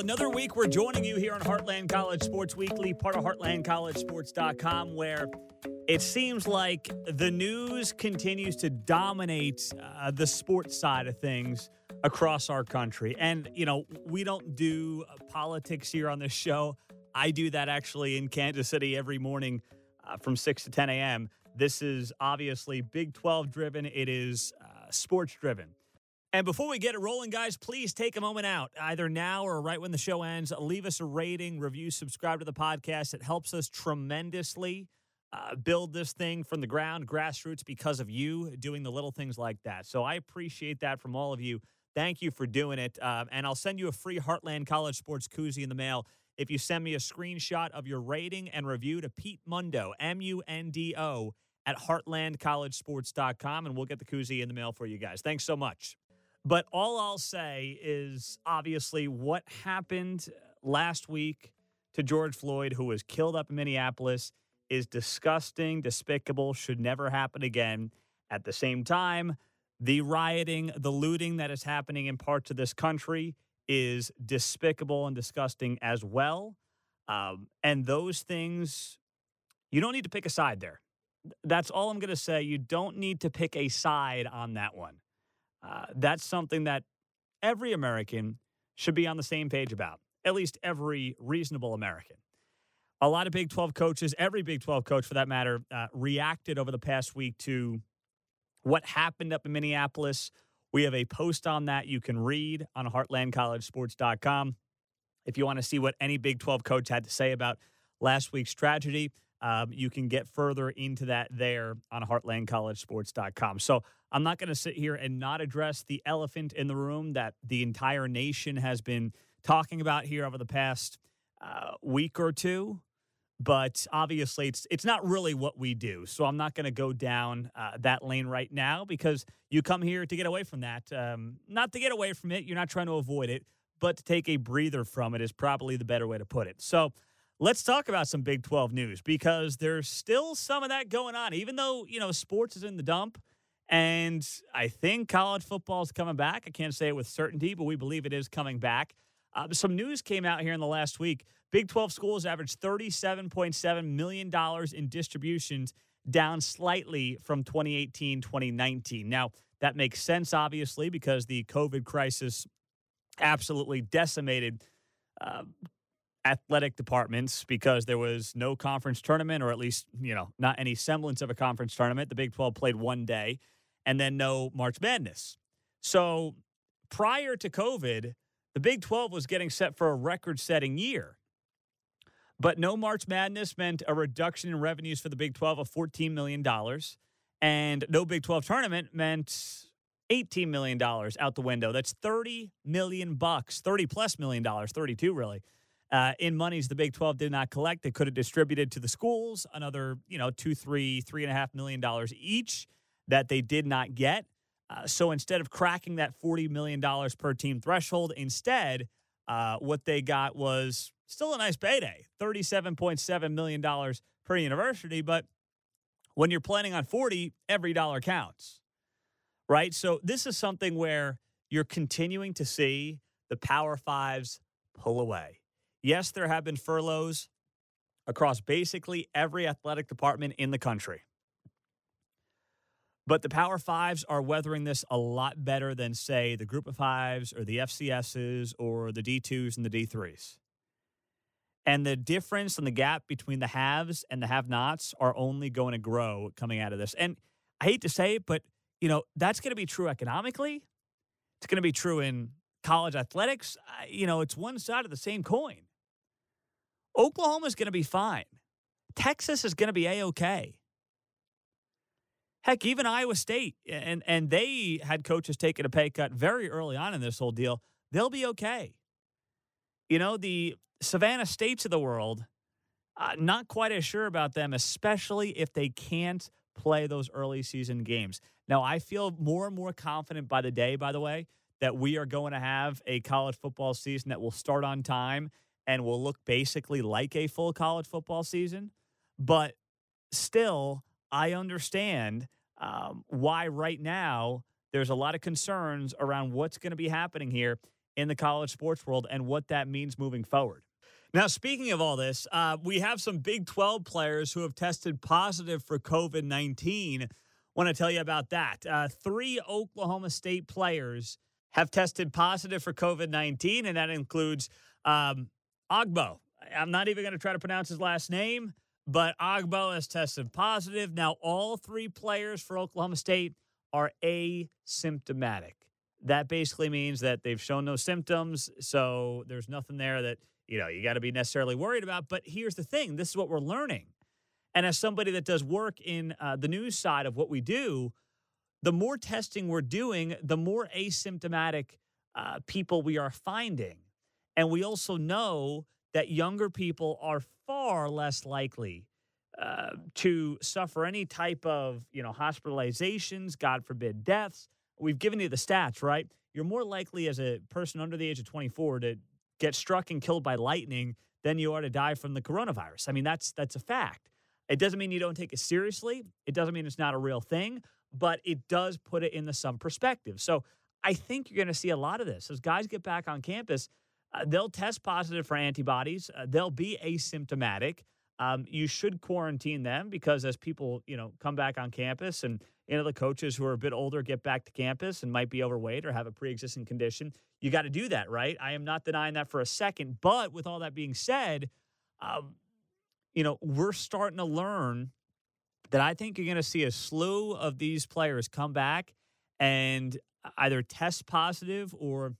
another week we're joining you here on Heartland College Sports Weekly, part of heartlandcollegesports.com, where it seems like the news continues to dominate uh, the sports side of things across our country. And, you know, we don't do politics here on this show. I do that actually in Kansas City every morning uh, from 6 to 10 a.m. This is obviously Big 12 driven, it is uh, sports driven. And before we get it rolling, guys, please take a moment out, either now or right when the show ends. Leave us a rating, review, subscribe to the podcast. It helps us tremendously uh, build this thing from the ground, grassroots, because of you doing the little things like that. So I appreciate that from all of you. Thank you for doing it. Uh, and I'll send you a free Heartland College Sports koozie in the mail if you send me a screenshot of your rating and review to Pete Mundo, M U N D O, at heartlandcollegesports.com, and we'll get the koozie in the mail for you guys. Thanks so much. But all I'll say is obviously what happened last week to George Floyd, who was killed up in Minneapolis, is disgusting, despicable, should never happen again. At the same time, the rioting, the looting that is happening in parts of this country is despicable and disgusting as well. Um, and those things, you don't need to pick a side there. That's all I'm going to say. You don't need to pick a side on that one. Uh, that's something that every American should be on the same page about, at least every reasonable American. A lot of Big 12 coaches, every Big 12 coach for that matter, uh, reacted over the past week to what happened up in Minneapolis. We have a post on that you can read on heartlandcollegesports.com. If you want to see what any Big 12 coach had to say about last week's tragedy, um, you can get further into that there on heartlandcollegesports.com. So I'm not going to sit here and not address the elephant in the room that the entire nation has been talking about here over the past uh, week or two. But obviously, it's it's not really what we do. So I'm not going to go down uh, that lane right now because you come here to get away from that. Um, not to get away from it. You're not trying to avoid it, but to take a breather from it is probably the better way to put it. So let's talk about some Big 12 news because there's still some of that going on. Even though, you know, sports is in the dump and I think college football is coming back. I can't say it with certainty, but we believe it is coming back. Uh, some news came out here in the last week. Big 12 schools averaged $37.7 million in distributions, down slightly from 2018 2019. Now, that makes sense, obviously, because the COVID crisis absolutely decimated uh, athletic departments because there was no conference tournament, or at least, you know, not any semblance of a conference tournament. The Big 12 played one day, and then no March Madness. So prior to COVID, the Big 12 was getting set for a record setting year. But no March Madness meant a reduction in revenues for the Big 12 of $14 million. And no Big 12 tournament meant $18 million out the window. That's 30 million bucks, 30 plus million dollars, 32 really, uh, in monies the Big 12 did not collect. They could have distributed to the schools another, you know, two, three, three and a half million dollars each that they did not get. Uh, so instead of cracking that $40 million per team threshold, instead, uh, what they got was still a nice payday $37.7 million per university. But when you're planning on 40, every dollar counts, right? So this is something where you're continuing to see the Power Fives pull away. Yes, there have been furloughs across basically every athletic department in the country. But the Power Fives are weathering this a lot better than, say, the Group of Fives or the FCSs or the D2s and the D3s. And the difference and the gap between the haves and the have nots are only going to grow coming out of this. And I hate to say it, but you know, that's going to be true economically. It's going to be true in college athletics. You know, it's one side of the same coin. Oklahoma's going to be fine. Texas is going to be a okay. Heck, even Iowa State, and and they had coaches taking a pay cut very early on in this whole deal. They'll be okay. You know, the Savannah States of the world, uh, not quite as sure about them, especially if they can't play those early season games. Now, I feel more and more confident by the day, by the way, that we are going to have a college football season that will start on time and will look basically like a full college football season. But still, I understand um, why right now there's a lot of concerns around what's going to be happening here in the college sports world and what that means moving forward. Now, speaking of all this, uh, we have some Big 12 players who have tested positive for COVID 19. Want to tell you about that. Uh, three Oklahoma State players have tested positive for COVID 19, and that includes um, Ogbo. I'm not even going to try to pronounce his last name, but Ogbo has tested positive. Now, all three players for Oklahoma State are asymptomatic. That basically means that they've shown no symptoms, so there's nothing there that you know you got to be necessarily worried about. But here's the thing: this is what we're learning. And as somebody that does work in uh, the news side of what we do, the more testing we're doing, the more asymptomatic uh, people we are finding. And we also know that younger people are far less likely uh, to suffer any type of, you know, hospitalizations, God forbid, deaths. We've given you the stats, right? You're more likely as a person under the age of 24 to get struck and killed by lightning than you are to die from the coronavirus. I mean, that's that's a fact. It doesn't mean you don't take it seriously. It doesn't mean it's not a real thing, but it does put it into some perspective. So I think you're going to see a lot of this as guys get back on campus. Uh, they'll test positive for antibodies. Uh, they'll be asymptomatic. Um, you should quarantine them because as people you know come back on campus and you know the coaches who are a bit older get back to campus and might be overweight or have a pre-existing condition, you got to do that, right? I am not denying that for a second. But with all that being said, um, you know we're starting to learn that I think you're going to see a slew of these players come back and either test positive or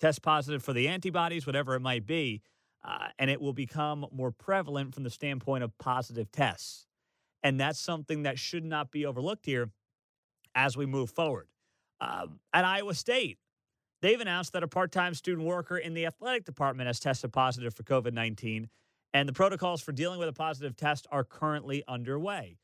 test positive for the antibodies, whatever it might be, uh, and it will become more prevalent from the standpoint of positive tests. And that's something that should not be overlooked here as we move forward. Um, at Iowa State, they've announced that a part time student worker in the athletic department has tested positive for COVID 19, and the protocols for dealing with a positive test are currently underway.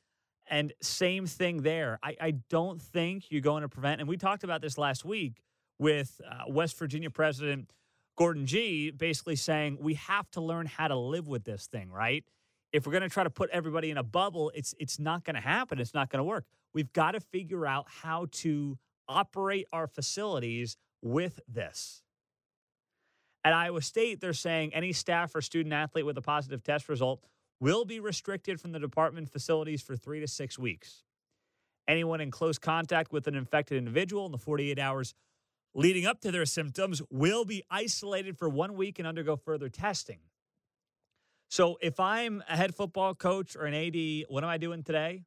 And same thing there. I, I don't think you're going to prevent, and we talked about this last week with uh, West Virginia President Gordon Gee basically saying we have to learn how to live with this thing, right? If we're going to try to put everybody in a bubble, it's it's not going to happen. It's not going to work. We've got to figure out how to operate our facilities with this. At Iowa State, they're saying any staff or student athlete with a positive test result will be restricted from the department facilities for three to six weeks. Anyone in close contact with an infected individual in the 48 hours leading up to their symptoms will be isolated for one week and undergo further testing. So if I'm a head football coach or an AD, what am I doing today?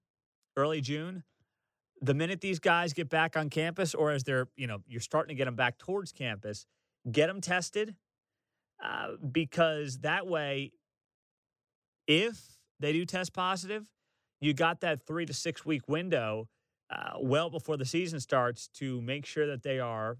Early June. The minute these guys get back on campus, or as they're, you know, you're starting to get them back towards campus, get them tested uh, because that way, if they do test positive, you got that three to six week window uh, well before the season starts to make sure that they are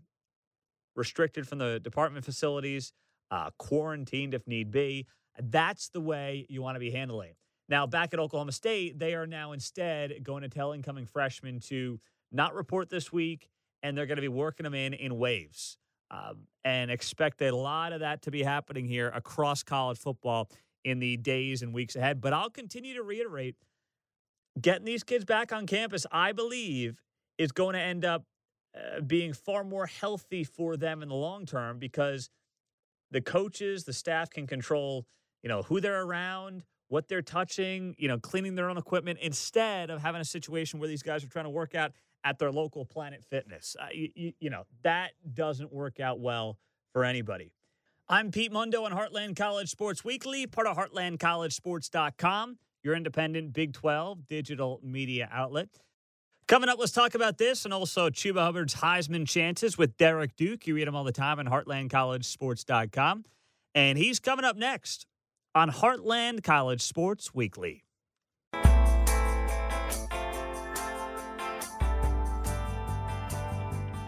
restricted from the department facilities, uh, quarantined if need be. That's the way you want to be handling. Now, back at Oklahoma State, they are now instead going to tell incoming freshmen to not report this week, and they're going to be working them in in waves. Um, and expect a lot of that to be happening here across college football in the days and weeks ahead. But I'll continue to reiterate getting these kids back on campus, I believe, is going to end up uh, being far more healthy for them in the long term because the coaches, the staff can control, you know, who they're around, what they're touching, you know, cleaning their own equipment instead of having a situation where these guys are trying to work out at their local Planet Fitness. Uh, you, you, know, that doesn't work out well for anybody. I'm Pete Mundo on Heartland College Sports Weekly, part of heartlandcollegesports.com, your independent Big 12 digital media outlet. Coming up, let's talk about this and also Chuba Hubbard's Heisman chances with Derek Duke. You read him all the time on HeartlandCollegeSports.com. And he's coming up next on Heartland College Sports Weekly.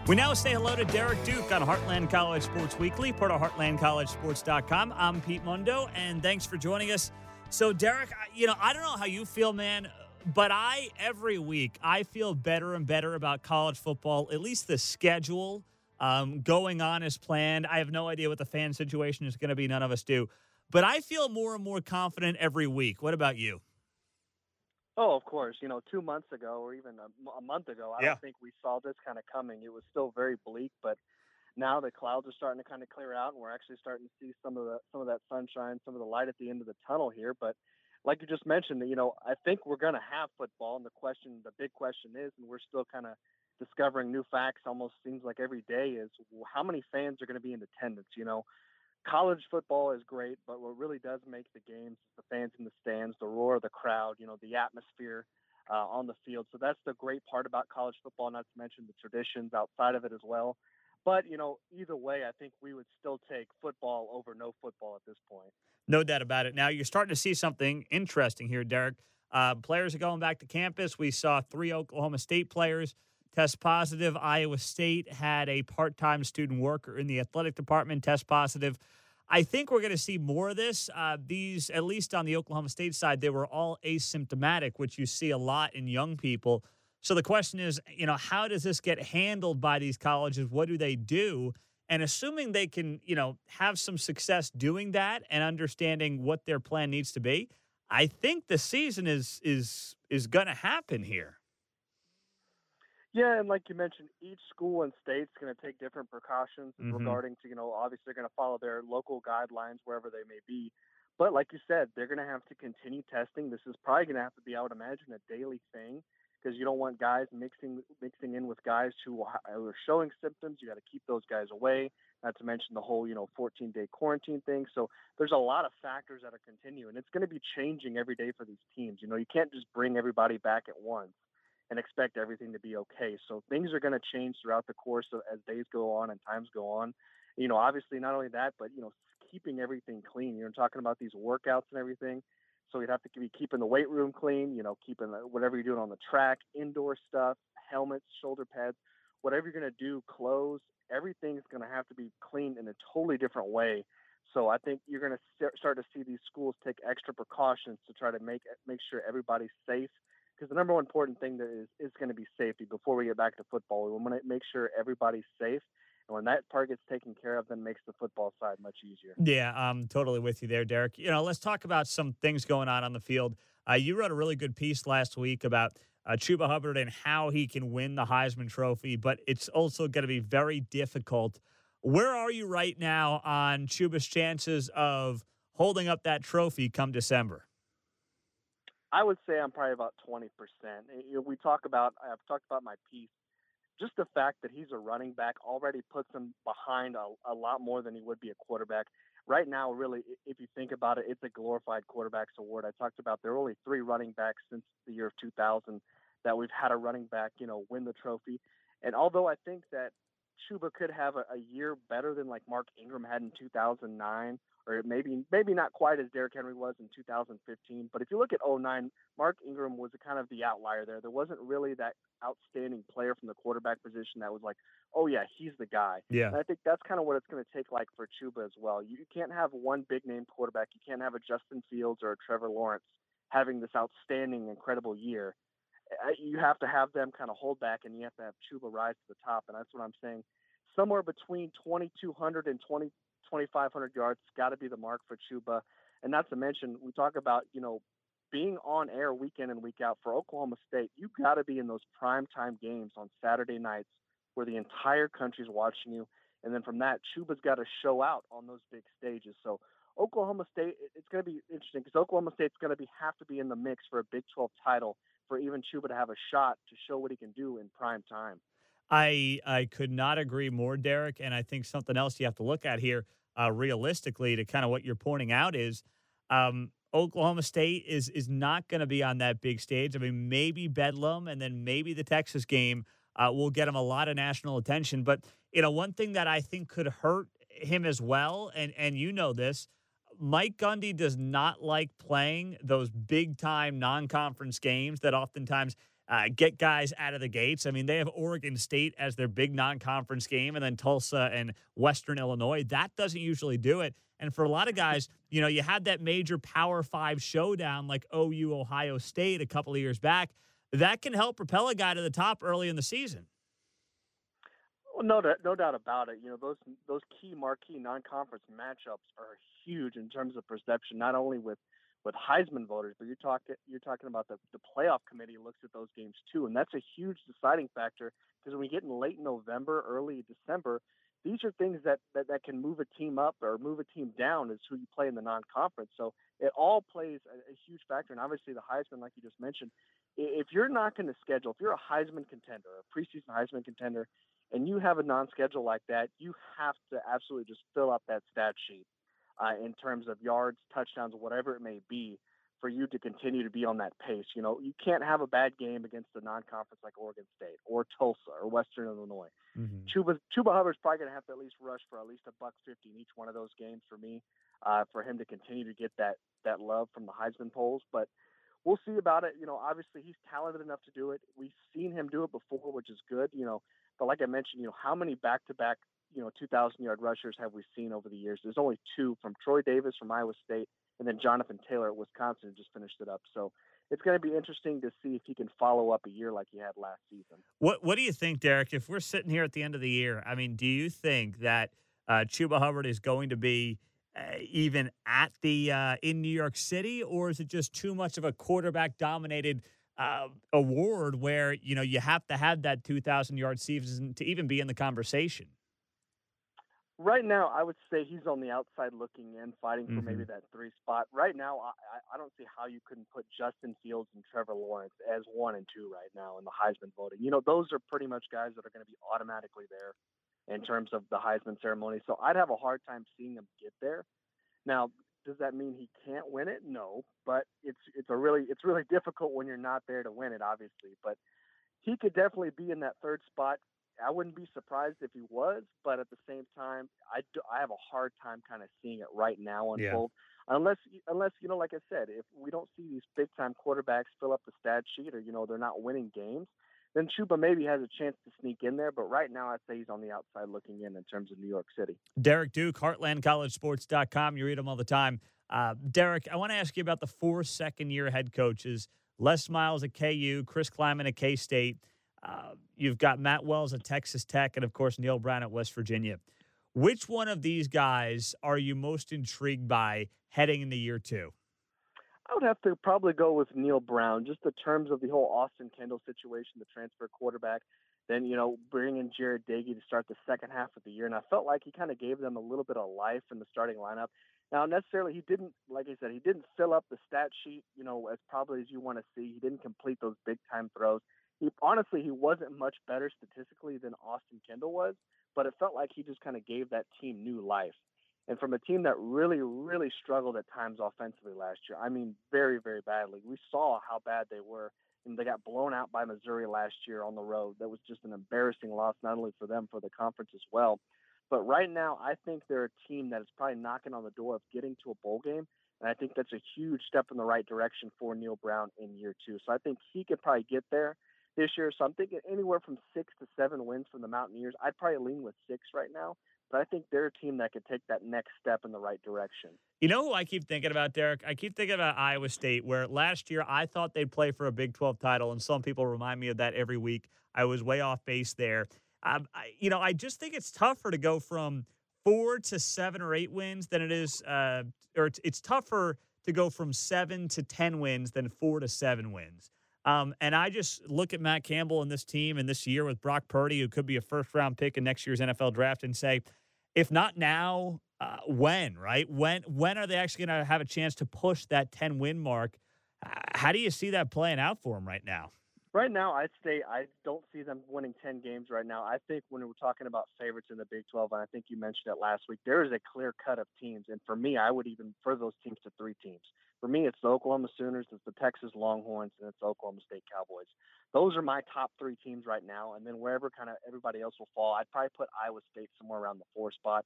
We now say hello to Derek Duke on Heartland College Sports Weekly, part of HeartlandCollegeSports.com. I'm Pete Mundo, and thanks for joining us. So, Derek, you know, I don't know how you feel, man but I every week I feel better and better about college football. At least the schedule um, going on as planned. I have no idea what the fan situation is going to be. None of us do, but I feel more and more confident every week. What about you? Oh, of course. You know, two months ago or even a, a month ago, I yeah. don't think we saw this kind of coming. It was still very bleak, but now the clouds are starting to kind of clear out, and we're actually starting to see some of the some of that sunshine, some of the light at the end of the tunnel here. But like you just mentioned, you know, I think we're going to have football, and the question, the big question is, and we're still kind of discovering new facts. Almost seems like every day is how many fans are going to be in attendance. You know, college football is great, but what really does make the games is the fans in the stands, the roar of the crowd, you know, the atmosphere uh, on the field. So that's the great part about college football, not to mention the traditions outside of it as well. But, you know, either way, I think we would still take football over no football at this point. No doubt about it. Now, you're starting to see something interesting here, Derek. Uh, players are going back to campus. We saw three Oklahoma State players test positive. Iowa State had a part time student worker in the athletic department test positive. I think we're going to see more of this. Uh, these, at least on the Oklahoma State side, they were all asymptomatic, which you see a lot in young people. So the question is, you know, how does this get handled by these colleges? What do they do? And assuming they can, you know, have some success doing that and understanding what their plan needs to be, I think the season is is is going to happen here. Yeah, and like you mentioned, each school and state's going to take different precautions mm-hmm. regarding to, you know, obviously they're going to follow their local guidelines wherever they may be. But like you said, they're going to have to continue testing. This is probably going to have to be, I would imagine, a daily thing because you don't want guys mixing mixing in with guys who are showing symptoms. You got to keep those guys away. Not to mention the whole, you know, 14 day quarantine thing. So there's a lot of factors that are continuing. It's going to be changing every day for these teams. You know, you can't just bring everybody back at once and expect everything to be okay. So things are going to change throughout the course of, as days go on and times go on. You know, obviously not only that, but you know, keeping everything clean. You're talking about these workouts and everything. So you'd have to be keeping the weight room clean. You know, keeping whatever you're doing on the track, indoor stuff, helmets, shoulder pads, whatever you're going to do, clothes. Everything's going to have to be cleaned in a totally different way. So I think you're going to start to see these schools take extra precautions to try to make make sure everybody's safe because the number one important thing that is is going to be safety. Before we get back to football, we want to make sure everybody's safe. And when that part gets taken care of, then makes the football side much easier. Yeah, I'm totally with you there, Derek. You know, let's talk about some things going on on the field. Uh, you wrote a really good piece last week about uh, Chuba Hubbard and how he can win the Heisman Trophy, but it's also going to be very difficult. Where are you right now on Chuba's chances of holding up that trophy come December? I would say I'm probably about 20%. We talk about, I've talked about my piece. Just the fact that he's a running back already puts him behind a, a lot more than he would be a quarterback. Right now, really, if you think about it, it's a glorified quarterbacks award. I talked about there are only three running backs since the year of 2000 that we've had a running back, you know, win the trophy. And although I think that Chuba could have a, a year better than like Mark Ingram had in 2009 or maybe maybe not quite as Derrick Henry was in 2015. But if you look at 09, Mark Ingram was kind of the outlier there. There wasn't really that outstanding player from the quarterback position that was like, oh yeah, he's the guy. Yeah. And I think that's kind of what it's going to take like for Chuba as well. You can't have one big name quarterback. You can't have a Justin Fields or a Trevor Lawrence having this outstanding, incredible year. Uh, you have to have them kind of hold back, and you have to have Chuba rise to the top. And that's what I'm saying. Somewhere between 2,200 and 20, 2,500 yards got to be the mark for Chuba. And not to mention, we talk about, you know, being on air week in and week out for Oklahoma State, you got to be in those prime time games on Saturday nights where the entire country's watching you. And then from that, Chuba's got to show out on those big stages. So Oklahoma State, it's going to be interesting because Oklahoma State's going to be have to be in the mix for a Big 12 title for even Chuba to have a shot to show what he can do in prime time. I I could not agree more, Derek. And I think something else you have to look at here uh, realistically to kind of what you're pointing out is um, Oklahoma State is is not going to be on that big stage. I mean, maybe Bedlam and then maybe the Texas game uh, will get him a lot of national attention. But you know, one thing that I think could hurt him as well, and and you know this, Mike Gundy does not like playing those big time non conference games that oftentimes uh, get guys out of the gates. I mean, they have Oregon State as their big non conference game and then Tulsa and Western Illinois. That doesn't usually do it. And for a lot of guys, you know, you had that major Power Five showdown like OU Ohio State a couple of years back. That can help propel a guy to the top early in the season. Well, no, no doubt about it. You know, those those key marquee non-conference matchups are huge in terms of perception, not only with with Heisman voters, but you're talking you're talking about the, the playoff committee looks at those games too, and that's a huge deciding factor because when we get in late November, early December, these are things that, that, that can move a team up or move a team down is who you play in the non-conference. So it all plays a, a huge factor. And obviously the Heisman, like you just mentioned, if you're not going to schedule, if you're a Heisman contender, a preseason Heisman contender, and you have a non-schedule like that, you have to absolutely just fill up that stat sheet uh, in terms of yards, touchdowns, whatever it may be, for you to continue to be on that pace. You know, you can't have a bad game against a non-conference like Oregon State or Tulsa or Western Illinois. Mm-hmm. Chuba Chuba Hubbard's probably going to have to at least rush for at least a buck fifty in each one of those games for me, uh, for him to continue to get that that love from the Heisman polls. But we'll see about it. You know, obviously he's talented enough to do it. We've seen him do it before, which is good. You know, but like I mentioned, you know, how many back-to-back you know 2,000 yard rushers have we seen over the years? There's only two from Troy Davis from Iowa State and then Jonathan Taylor at Wisconsin who just finished it up. So it's going to be interesting to see if he can follow up a year like he had last season. What What do you think, Derek? If we're sitting here at the end of the year, I mean, do you think that uh, Chuba Hubbard is going to be uh, even at the uh, in New York City, or is it just too much of a quarterback dominated? Uh, award where you know you have to have that 2,000 yard season to even be in the conversation. Right now, I would say he's on the outside looking in, fighting for mm-hmm. maybe that three spot. Right now, I, I don't see how you couldn't put Justin Fields and Trevor Lawrence as one and two right now in the Heisman voting. You know, those are pretty much guys that are going to be automatically there in terms of the Heisman ceremony. So I'd have a hard time seeing them get there. Now, does that mean he can't win it? No, but it's it's a really it's really difficult when you're not there to win it, obviously. But he could definitely be in that third spot I wouldn't be surprised if he was, but at the same time, I, do, I have a hard time kind of seeing it right now unfold. Yeah. Unless, unless you know, like I said, if we don't see these big time quarterbacks fill up the stat sheet, or you know, they're not winning games, then Chuba maybe has a chance to sneak in there. But right now, I'd say he's on the outside looking in in terms of New York City. Derek Duke, HeartlandCollegeSports.com. You read them all the time. Uh, Derek, I want to ask you about the four second year head coaches Les Miles at KU, Chris Klieman at K State. Uh, you've got Matt Wells at Texas Tech, and of course, Neal Brown at West Virginia. Which one of these guys are you most intrigued by heading into year two? I would have to probably go with Neal Brown, just the terms of the whole Austin Kendall situation, the transfer quarterback. Then, you know, bringing Jarret Doege to start the second half of the year. And I felt like he kind of gave them a little bit of life in the starting lineup. Now, necessarily, he didn't, like I said, he didn't fill up the stat sheet, you know, as probably as you want to see. He didn't complete those big time throws he honestly he wasn't much better statistically than Austin Kendall was, but it felt like he just kind of gave that team new life. And from a team that really, really struggled at times offensively last year, I mean, very, very badly. We saw how bad they were, and they got blown out by Missouri last year on the road. That was just an embarrassing loss, not only for them, for the conference as well. But right now, I think they're a team that is probably knocking on the door of getting to a bowl game. And I think that's a huge step in the right direction for Neal Brown in year two. So I think he could probably get there this year. So I'm thinking anywhere from six to seven wins from the Mountaineers. I'd probably lean with six right now, but I think they're a team that could take that next step in the right direction. You know who I keep thinking about, Derek? I keep thinking about Iowa State, where last year I thought they'd play for a Big 12 title, and some people remind me of that every week. I was way off base there. Um, I, you know, I just think it's tougher to go from four to seven or eight wins than it is, uh, or it's, it's tougher to go from seven to 10 wins than four to seven wins. Um, and I just look at Matt Campbell and this team and this year with Brock Purdy, who could be a first round pick in next year's NFL draft, and say, if not now, uh, when? Right? When? When are they actually going to have a chance to push that ten win mark? How do you see that playing out for them right now? Right now, I'd say I don't see them winning 10 games right now. I think when we're talking about favorites in the Big 12, and I think you mentioned it last week, there is a clear cut of teams. And for me, I would even refer those teams to three teams. For me, it's the Oklahoma Sooners, it's the Texas Longhorns, and it's the Oklahoma State Cowboys. Those are my top three teams right now. And then wherever kind of everybody else will fall, I'd probably put Iowa State somewhere around the four spot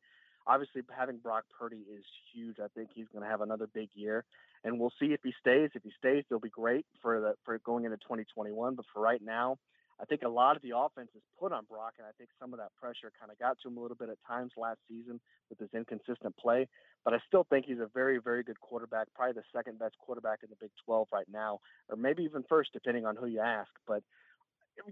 obviously having Brock Purdy is huge. I think he's going to have another big year, and we'll see if he stays. If he stays, he will be great for the for going into 2021. But for right now, I think a lot of the offense is put on Brock, and I think some of that pressure kind of got to him a little bit at times last season with his inconsistent play. But I still think he's a very, very good quarterback, probably the second best quarterback in the Big 12 right now, or maybe even first, depending on who you ask. But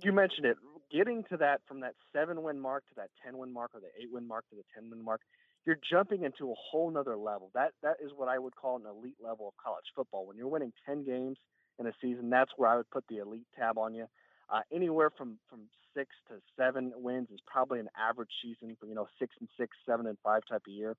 you mentioned it, getting to that from that seven win mark to that 10 win mark or the eight win mark to the 10 win mark, you're jumping into a whole nother level. That that is what I would call an elite level of college football. When you're winning 10 games in a season, that's where I would put the elite tab on you. Uh, anywhere from from six to seven wins is probably an average season for you know six and six, seven and five type of year.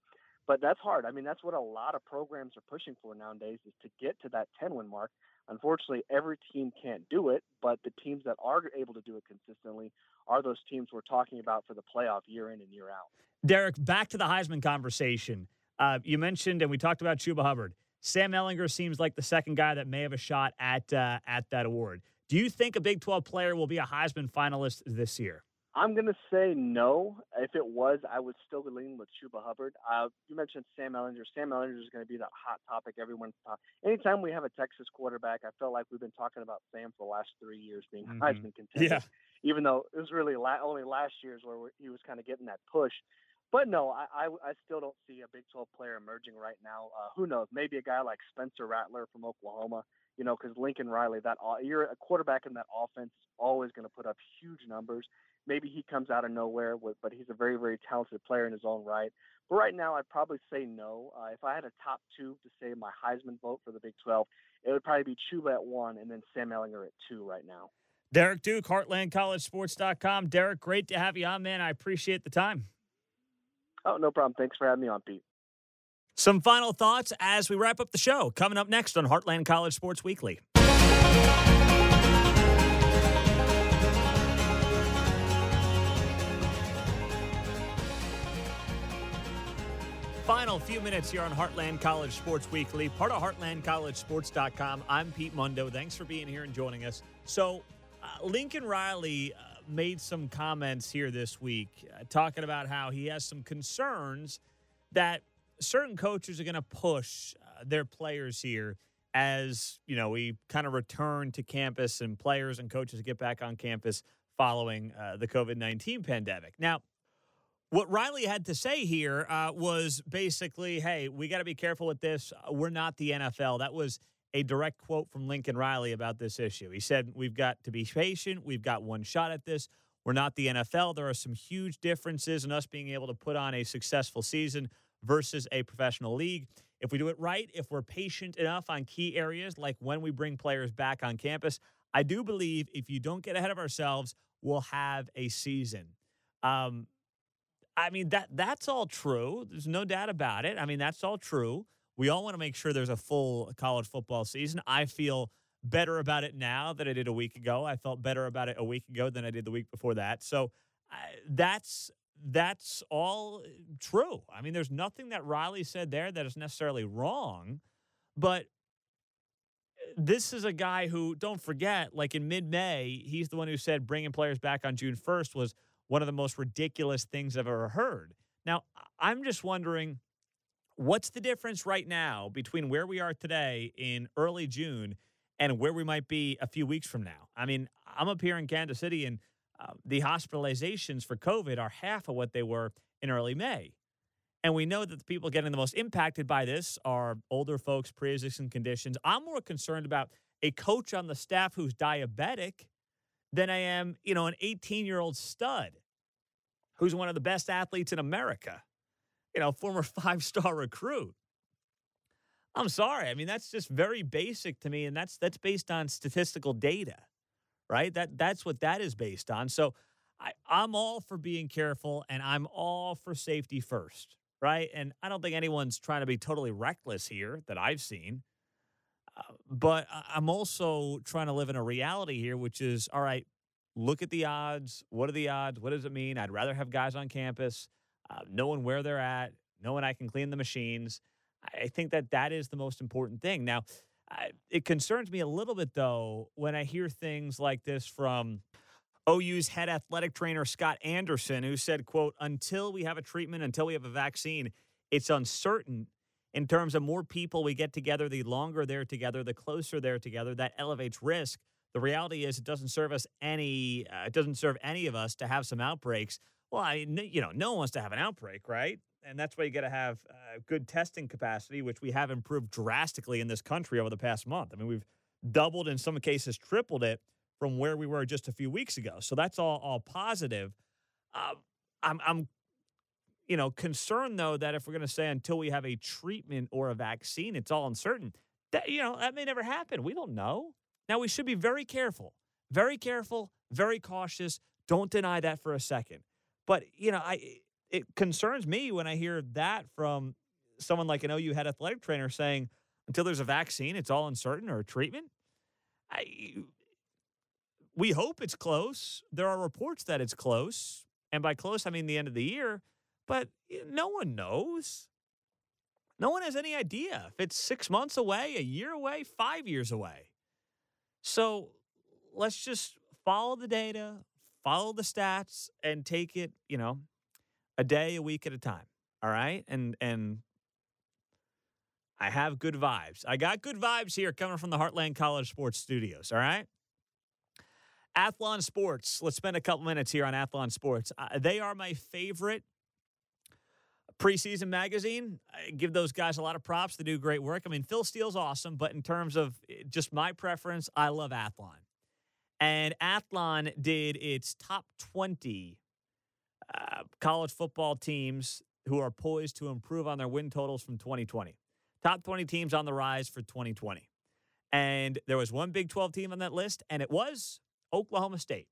But that's hard. I mean, that's what a lot of programs are pushing for nowadays is to get to that 10 win mark. Unfortunately, every team can't do it, but the teams that are able to do it consistently are those teams we're talking about for the playoff year in and year out. Derek, back to the Heisman conversation. Uh, you mentioned, and we talked about Chuba Hubbard. Sam Ehlinger seems like the second guy that may have a shot at uh, at that award. Do you think a Big 12 player will be a Heisman finalist this year? I'm going to say no. If it was, I would still be leaning with Chuba Hubbard. Uh, you mentioned Sam Ehlinger. Sam Ehlinger is going to be that hot topic everyone's. Anytime we have a Texas quarterback, I feel like we've been talking about Sam for the last three years being mm-hmm. Heisman contender. Yeah. Even though it was really la- only last year's where he was kind of getting that push. But no, I, I, I still don't see a Big 12 player emerging right now. Uh, who knows? Maybe a guy like Spencer Rattler from Oklahoma. You know, because Lincoln Riley, that you're a quarterback in that offense, always going to put up huge numbers maybe he comes out of nowhere, with, but he's a very, very talented player in his own right. But right now, I'd probably say no. Uh, if I had a top two to say my Heisman vote for the Big 12, it would probably be Chuba at one and then Sam Ehlinger at two right now. Derek Duke, HeartlandCollegeSports.com. Derek, great to have you on, man. I appreciate the time. Oh, no problem. Thanks for having me on, Pete. Some final thoughts as we wrap up the show. Coming up next on Heartland College Sports Weekly. Final few minutes here on Heartland College Sports Weekly, part of HeartlandCollegeSports.com. I'm Pete Mundo. Thanks for being here and joining us. So, uh, Lincoln Riley uh, made some comments here this week uh, talking about how he has some concerns that certain coaches are going to push uh, their players here as, you know, we kind of return to campus and players and coaches get back on campus following uh, the COVID 19 pandemic. Now, what Riley had to say here uh, was basically, hey, we got to be careful with this. We're not the NFL. That was a direct quote from Lincoln Riley about this issue. He said, We've got to be patient. We've got one shot at this. We're not the NFL. There are some huge differences in us being able to put on a successful season versus a professional league. If we do it right, if we're patient enough on key areas like when we bring players back on campus, I do believe if you don't get ahead of ourselves, we'll have a season. Um, I mean that that's all true. There's no doubt about it. I mean that's all true. We all want to make sure there's a full college football season. I feel better about it now than I did a week ago. I felt better about it a week ago than I did the week before that. So uh, that's that's all true. I mean, there's nothing that Riley said there that is necessarily wrong, but uh, this is a guy who don't forget like in mid-may he's the one who said bringing players back on june 1st was one of the most ridiculous things I've ever heard. Now, I'm just wondering what's the difference right now between where we are today in early June and where we might be a few weeks from now? I mean, I'm up here in Kansas City and uh, the hospitalizations for COVID are half of what they were in early May. And we know that the people getting the most impacted by this are older folks, pre existing conditions. I'm more concerned about a coach on the staff who's diabetic than I am, you know, an 18 year old stud who's one of the best athletes in America, you know, former five star recruit. I'm sorry. I mean, that's just very basic to me, and that's that's based on statistical data, right? That that's what that is based on. So I, I'm all for being careful and I'm all for safety first, right? And I don't think anyone's trying to be totally reckless here that I've seen. Uh, but I'm also trying to live in a reality here, which is all right, look at the odds. What are the odds? What does it mean? I'd rather have guys on campus, uh, knowing where they're at, knowing I can clean the machines. I think that that is the most important thing. Now, I, it concerns me a little bit, though, when I hear things like this from OU's head athletic trainer Scott Anderson, who said, quote, until we have a treatment, until we have a vaccine, it's uncertain in terms of more people we get together, the longer they're together, the closer they're together, that elevates risk. The reality is, it doesn't serve us any. Uh, it doesn't serve any of us to have some outbreaks. Well, I, you know, no one wants to have an outbreak, right? And that's why you got to have uh, good testing capacity, which we have improved drastically in this country over the past month. I mean, we've doubled, in some cases, tripled it from where we were just a few weeks ago. So that's all all positive. Um, I'm, I'm, you know, concerned though that if we're going to say until we have a treatment or a vaccine, it's all uncertain. That you know that may never happen. We don't know. Now, we should be very careful, very careful, very cautious. Don't deny that for a second. But, you know, I it concerns me when I hear that from someone like an OU head athletic trainer saying, until there's a vaccine, it's all uncertain or a treatment. I, we hope it's close. There are reports that it's close. And by close, I mean the end of the year. But eh, no one knows. No one has any idea if it's six months away, a year away, five years away. So let's just follow the data, follow the stats, and take it, you know, a day, a week at a time. All right. And and I have good vibes. I got good vibes here coming from the Heartland College Sports Studios. All right. Athlon Sports. Let's spend a couple minutes here on Athlon Sports. Uh, they are my favorite preseason magazine. I give those guys a lot of props. They do great work. I mean, Phil Steele's awesome, but in terms of eh, just my preference, I love Athlon. And Athlon did its top 20 uh, college football teams who are poised to improve on their win totals from 2020. Top 20 teams on the rise for 2020. And there was one Big 12 team on that list, and it was Oklahoma State.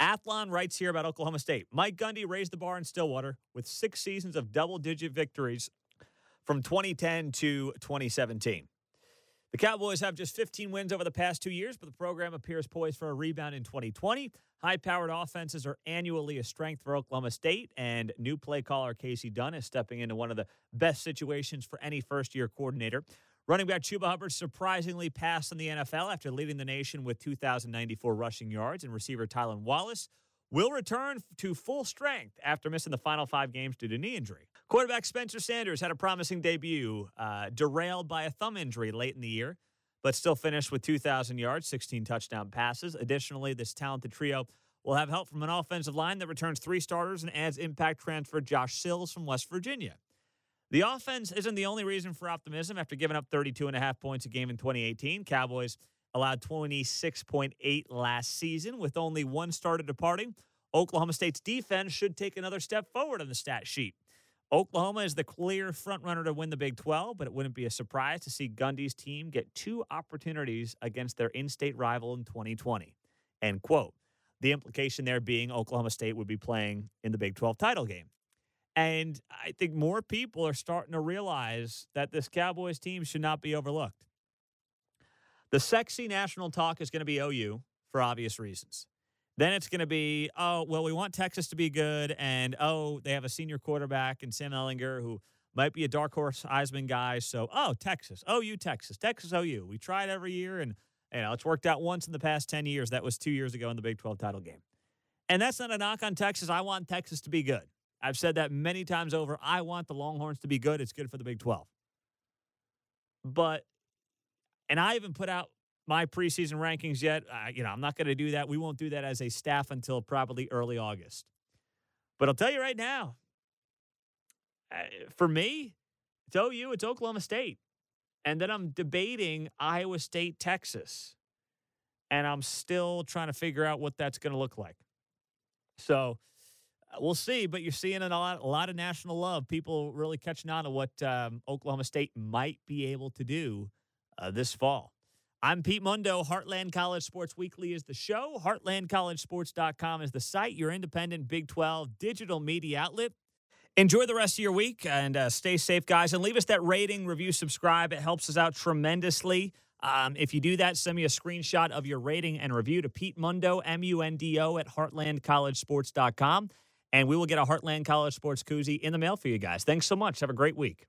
Athlon writes here about Oklahoma State. Mike Gundy raised the bar in Stillwater with six seasons of double digit victories from 2010 to 2017. The Cowboys have just 15 wins over the past two years, but the program appears poised for a rebound in 2020. High powered offenses are annually a strength for Oklahoma State, and new play caller Kasey Dunn is stepping into one of the best situations for any first year coordinator. Running back Chuba Hubbard surprisingly passed in the NFL after leading the nation with 2,094 rushing yards, and receiver Tylan Wallace will return to full strength after missing the final five games due to knee injury. Quarterback Spencer Sanders had a promising debut, uh, derailed by a thumb injury late in the year, but still finished with 2,000 yards, 16 touchdown passes. Additionally, this talented trio will have help from an offensive line that returns three starters and adds impact transfer Josh Sills from West Virginia. The offense isn't the only reason for optimism after giving up 32 and a half points a game in 2018. Cowboys allowed 26.8 last season with only one starter departing. Oklahoma State's defense should take another step forward on the stat sheet. Oklahoma is the clear frontrunner to win the Big 12, but it wouldn't be a surprise to see Gundy's team get two opportunities against their in-state rival in 2020. End quote. The implication there being Oklahoma State would be playing in the Big 12 title game. And I think more people are starting to realize that this Cowboys team should not be overlooked. The sexy national talk is going to be OU for obvious reasons. Then it's going to be, oh, well, we want Texas to be good. And, oh, they have a senior quarterback and Sam Ehlinger who might be a dark horse Heisman guy. So, oh, Texas, OU, Texas, Texas, OU. We try it every year. And, you know, it's worked out once in the past 10 years. That was two years ago in the Big 12 title game. And that's not a knock on Texas. I want Texas to be good. I've said that many times over. I want the Longhorns to be good. It's good for the Big 12. But, and I haven't put out my preseason rankings yet. Uh, you know, I'm not going to do that. We won't do that as a staff until probably early August. But I'll tell you right now, uh, for me, it's OU, it's Oklahoma State. And then I'm debating Iowa State, Texas. And I'm still trying to figure out what that's going to look like. So, we'll see, but you're seeing a lot, a lot of national love. People really catching on to what um, Oklahoma State might be able to do uh, this fall. I'm Pete Mundo. Heartland College Sports Weekly is the show. HeartlandCollegeSports.com is the site, your independent Big 12 digital media outlet. Enjoy the rest of your week and uh, stay safe, guys. And leave us that rating, review, subscribe. It helps us out tremendously. Um, if you do that, send me a screenshot of your rating and review to Pete Mundo, M U N D O, at heartlandcollegesports.com and we will get a Heartland College Sports koozie in the mail for you guys. Thanks so much. Have a great week.